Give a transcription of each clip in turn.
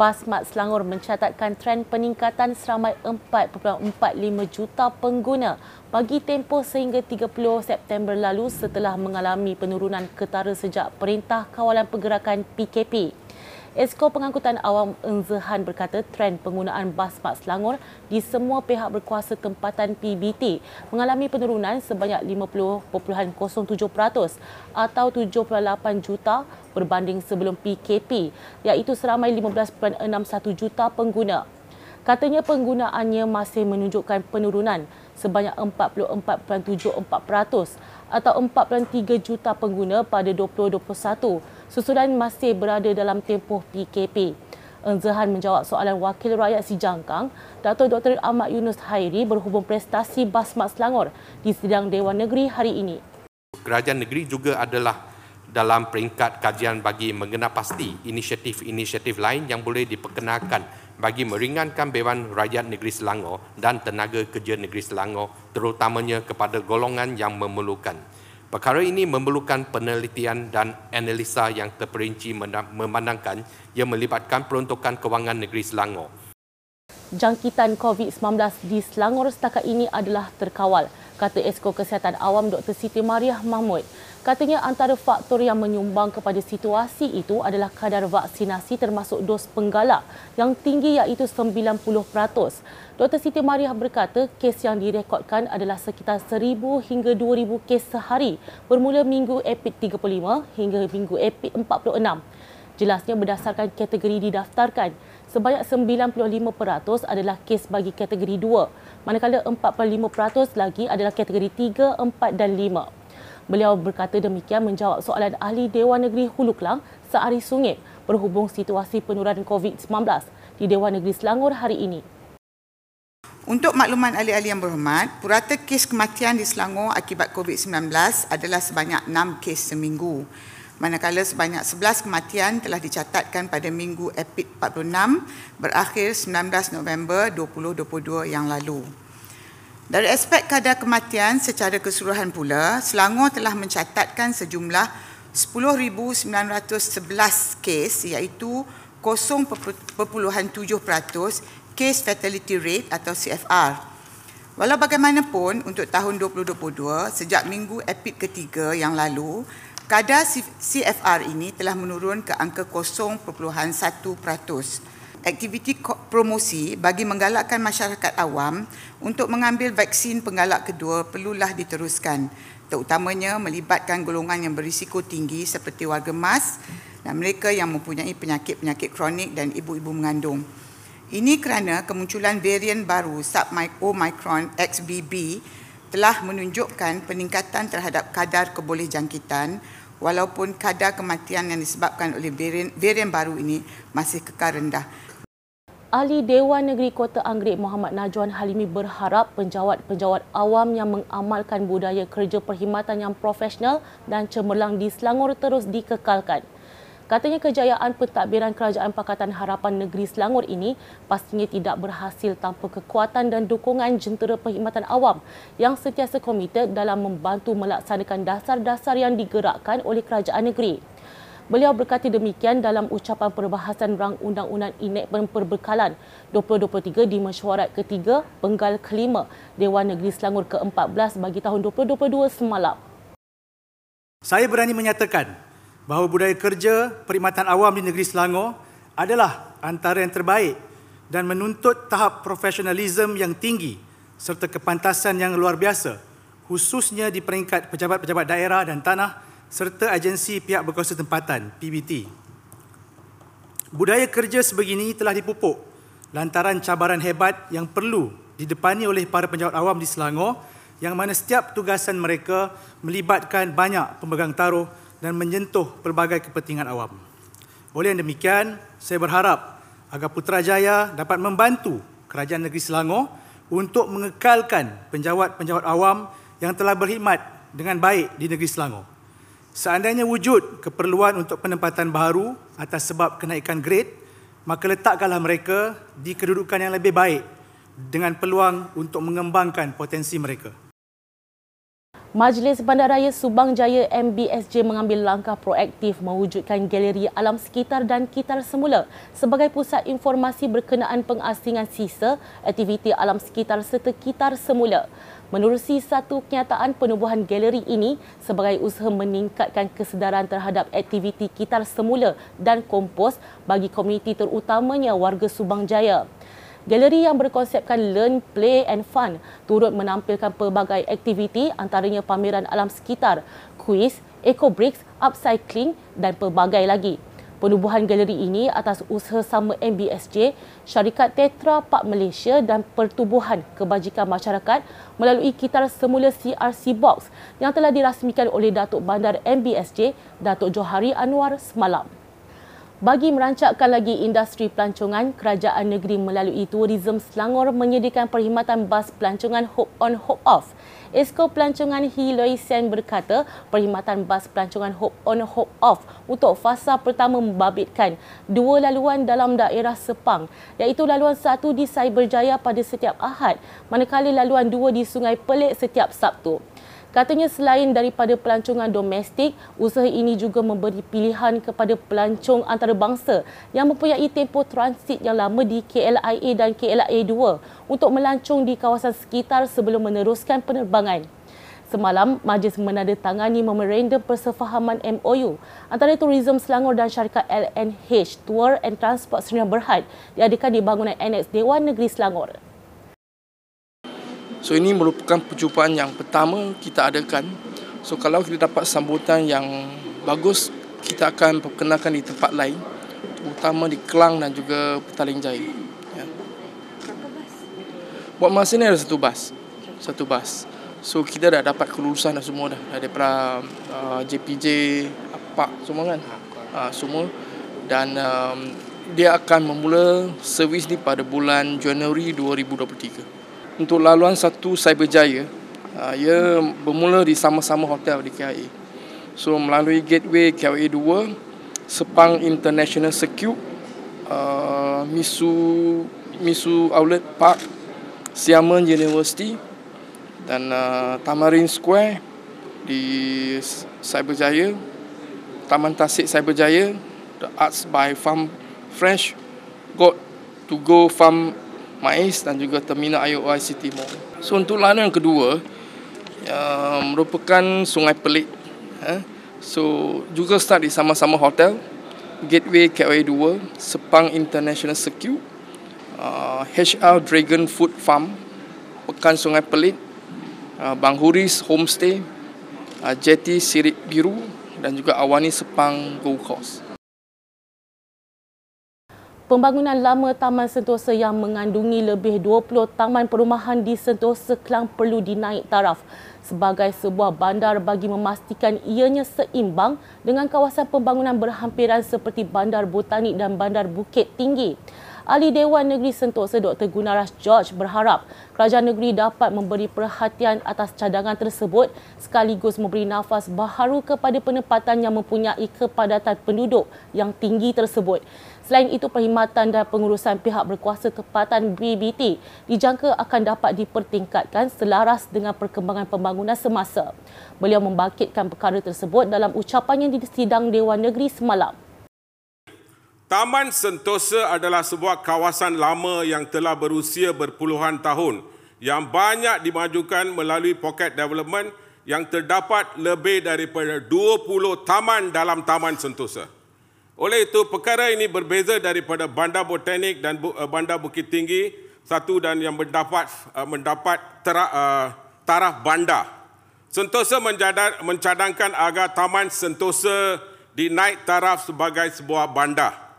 Basmat Selangor mencatatkan tren peningkatan seramai 4.45 juta pengguna bagi tempoh sehingga 30 September lalu setelah mengalami penurunan ketara sejak Perintah Kawalan Pergerakan PKP. Esko Pengangkutan Awam Enzehan berkata tren penggunaan bas Mak Selangor di semua pihak berkuasa tempatan PBT mengalami penurunan sebanyak 50.07% atau 78 juta berbanding sebelum PKP iaitu seramai 15.61 juta pengguna. Katanya penggunaannya masih menunjukkan penurunan sebanyak 44.74% atau 4.3 juta pengguna pada 2021 susulan masih berada dalam tempoh PKP. Enzahan menjawab soalan Wakil Rakyat Sijangkang, Dato' Dr. Ahmad Yunus Hairi berhubung prestasi Basmat Selangor di sidang Dewan Negeri hari ini. Kerajaan negeri juga adalah dalam peringkat kajian bagi mengenal pasti inisiatif-inisiatif lain yang boleh diperkenalkan bagi meringankan beban rakyat negeri Selangor dan tenaga kerja negeri Selangor terutamanya kepada golongan yang memerlukan. Perkara ini memerlukan penelitian dan analisa yang terperinci memandangkan yang melibatkan peruntukan kewangan negeri Selangor. Jangkitan COVID-19 di Selangor setakat ini adalah terkawal kata Esko Kesihatan Awam Dr. Siti Mariah Mahmud. Katanya antara faktor yang menyumbang kepada situasi itu adalah kadar vaksinasi termasuk dos penggalak yang tinggi iaitu 90%. Dr. Siti Mariah berkata kes yang direkodkan adalah sekitar 1,000 hingga 2,000 kes sehari bermula minggu epid 35 hingga minggu epid 46. Jelasnya berdasarkan kategori didaftarkan, sebanyak 95% adalah kes bagi kategori 2, manakala 45% lagi adalah kategori 3, 4 dan 5. Beliau berkata demikian menjawab soalan ahli Dewan Negeri Hulu Kelang, Seari Sungit, berhubung situasi penurunan COVID-19 di Dewan Negeri Selangor hari ini. Untuk makluman ahli-ahli yang berhormat, purata kes kematian di Selangor akibat COVID-19 adalah sebanyak 6 kes seminggu manakala sebanyak 11 kematian telah dicatatkan pada minggu EPID 46 berakhir 19 November 2022 yang lalu. Dari aspek kadar kematian secara keseluruhan pula, Selangor telah mencatatkan sejumlah 10,911 kes iaitu 0.7% kes fatality rate atau CFR. Walau bagaimanapun, untuk tahun 2022, sejak minggu EPID ketiga yang lalu, Kadar CFR ini telah menurun ke angka 0.1%. Aktiviti promosi bagi menggalakkan masyarakat awam untuk mengambil vaksin penggalak kedua perlulah diteruskan, terutamanya melibatkan golongan yang berisiko tinggi seperti warga emas dan mereka yang mempunyai penyakit-penyakit kronik dan ibu-ibu mengandung. Ini kerana kemunculan varian baru sub-Omicron XBB telah menunjukkan peningkatan terhadap kadar kebolehjangkitan walaupun kadar kematian yang disebabkan oleh varian, varian baru ini masih kekal rendah. Ahli Dewan Negeri Kota Anggerik Muhammad Najwan Halimi berharap penjawat-penjawat awam yang mengamalkan budaya kerja perkhidmatan yang profesional dan cemerlang di Selangor terus dikekalkan. Katanya kejayaan pentadbiran Kerajaan Pakatan Harapan Negeri Selangor ini pastinya tidak berhasil tanpa kekuatan dan dukungan jentera perkhidmatan awam yang sentiasa komited dalam membantu melaksanakan dasar-dasar yang digerakkan oleh kerajaan negeri. Beliau berkata demikian dalam ucapan perbahasan rang undang-undang INEK Perbekalan 2023 di mesyuarat ketiga penggal kelima Dewan Negeri Selangor ke-14 bagi tahun 2022 semalam. Saya berani menyatakan bahawa budaya kerja perkhidmatan awam di negeri Selangor adalah antara yang terbaik dan menuntut tahap profesionalisme yang tinggi serta kepantasan yang luar biasa khususnya di peringkat pejabat-pejabat daerah dan tanah serta agensi pihak berkuasa tempatan PBT. Budaya kerja sebegini telah dipupuk lantaran cabaran hebat yang perlu didepani oleh para penjawat awam di Selangor yang mana setiap tugasan mereka melibatkan banyak pemegang taruh dan menyentuh pelbagai kepentingan awam. Oleh demikian, saya berharap agar Putrajaya dapat membantu Kerajaan Negeri Selangor untuk mengekalkan penjawat-penjawat awam yang telah berkhidmat dengan baik di Negeri Selangor. Seandainya wujud keperluan untuk penempatan baru atas sebab kenaikan grade, maka letakkanlah mereka di kedudukan yang lebih baik dengan peluang untuk mengembangkan potensi mereka. Majlis Bandaraya Subang Jaya MBSJ mengambil langkah proaktif mewujudkan galeri alam sekitar dan kitar semula sebagai pusat informasi berkenaan pengasingan sisa, aktiviti alam sekitar serta kitar semula. Menerusi satu kenyataan penubuhan galeri ini sebagai usaha meningkatkan kesedaran terhadap aktiviti kitar semula dan kompos bagi komuniti terutamanya warga Subang Jaya. Galeri yang berkonsepkan Learn, Play and Fun turut menampilkan pelbagai aktiviti antaranya pameran alam sekitar, kuis, eco bricks, upcycling dan pelbagai lagi. Penubuhan galeri ini atas usaha sama MBSJ, Syarikat Tetra Pak Malaysia dan Pertubuhan Kebajikan Masyarakat melalui kitar semula CRC Box yang telah dirasmikan oleh Datuk Bandar MBSJ, Datuk Johari Anwar semalam. Bagi merancakkan lagi industri pelancongan, kerajaan negeri melalui Tourism Selangor menyediakan perkhidmatan bas pelancongan Hope On Hope Off. Esko Pelancongan Hi Loi Sen berkata, perkhidmatan bas pelancongan Hope On Hope Off untuk fasa pertama membabitkan dua laluan dalam daerah Sepang, iaitu laluan satu di Cyberjaya pada setiap Ahad, manakala laluan dua di Sungai Pelik setiap Sabtu. Katanya selain daripada pelancongan domestik, usaha ini juga memberi pilihan kepada pelancong antarabangsa yang mempunyai tempoh transit yang lama di KLIA dan KLIA 2 untuk melancong di kawasan sekitar sebelum meneruskan penerbangan. Semalam, majlis menandatangani memorandum persefahaman MOU antara Tourism Selangor dan syarikat LNH Tour and Transport Seri Berhad diadakan di bangunan Annex Dewan Negeri Selangor. So ini merupakan perjumpaan yang pertama kita adakan. So kalau kita dapat sambutan yang bagus, kita akan perkenalkan di tempat lain, terutama di Kelang dan juga Petaling Jaya. Ya. Buat masa ini ada satu bas. Satu bas. So kita dah dapat kelulusan dah semua dah daripada uh, JPJ, apa semua kan? Uh, semua dan um, dia akan memula servis ni pada bulan Januari 2023 untuk laluan satu Cyberjaya uh, ia bermula di sama-sama hotel di KIA so melalui gateway KIA 2 Sepang International Circuit uh, Misu Misu Outlet Park Xiamen University dan uh, Tamarin Square di Cyberjaya Taman Tasik Cyberjaya The Arts by Farm Fresh Got to Go Farm Mais dan juga terminal IOI City Mall. So untuk layanan yang kedua yang merupakan Sungai Pelik. Eh? So juga start di sama-sama hotel Gateway KOA 2, Sepang International Circuit, uh, HR Dragon Food Farm, Pekan Sungai Pelik, uh, Bang Huris Homestay, uh, Jetty Sirik Biru dan juga Awani Sepang Gold Coast. Pembangunan lama Taman Sentosa yang mengandungi lebih 20 taman perumahan di Sentosa Kelang perlu dinaik taraf sebagai sebuah bandar bagi memastikan ianya seimbang dengan kawasan pembangunan berhampiran seperti Bandar Botanik dan Bandar Bukit Tinggi. Ahli Dewan Negeri Sentosa Dr. Gunaras George berharap kerajaan negeri dapat memberi perhatian atas cadangan tersebut sekaligus memberi nafas baharu kepada penempatan yang mempunyai kepadatan penduduk yang tinggi tersebut. Selain itu, perkhidmatan dan pengurusan pihak berkuasa tempatan BBT dijangka akan dapat dipertingkatkan selaras dengan perkembangan pembangunan semasa. Beliau membangkitkan perkara tersebut dalam ucapannya di sidang Dewan Negeri semalam. Taman Sentosa adalah sebuah kawasan lama yang telah berusia berpuluhan tahun yang banyak dimajukan melalui pocket development yang terdapat lebih daripada 20 taman dalam Taman Sentosa. Oleh itu, perkara ini berbeza daripada bandar botanik dan uh, bandar bukit tinggi, satu dan yang mendapat uh, mendapat tera, uh, taraf bandar. Sentosa mencadangkan agar Taman Sentosa dinaik taraf sebagai sebuah bandar.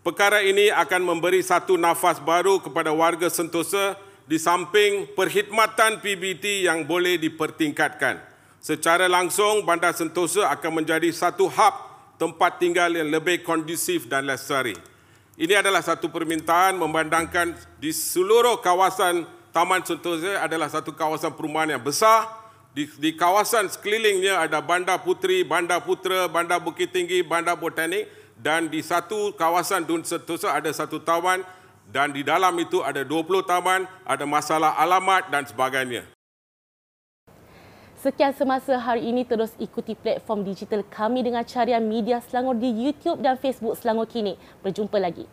Perkara ini akan memberi satu nafas baru kepada warga Sentosa di samping perkhidmatan PBT yang boleh dipertingkatkan. Secara langsung, Bandar Sentosa akan menjadi satu hub tempat tinggal yang lebih kondusif dan lestari. Ini adalah satu permintaan memandangkan di seluruh kawasan Taman Sentosa adalah satu kawasan perumahan yang besar. Di, di kawasan sekelilingnya ada Bandar Putri, Bandar Putra, Bandar Bukit Tinggi, Bandar Botanik dan di satu kawasan Dun Sentosa ada satu taman dan di dalam itu ada 20 taman, ada masalah alamat dan sebagainya. Sekian semasa hari ini terus ikuti platform digital kami dengan carian media Selangor di YouTube dan Facebook Selangor kini. Berjumpa lagi.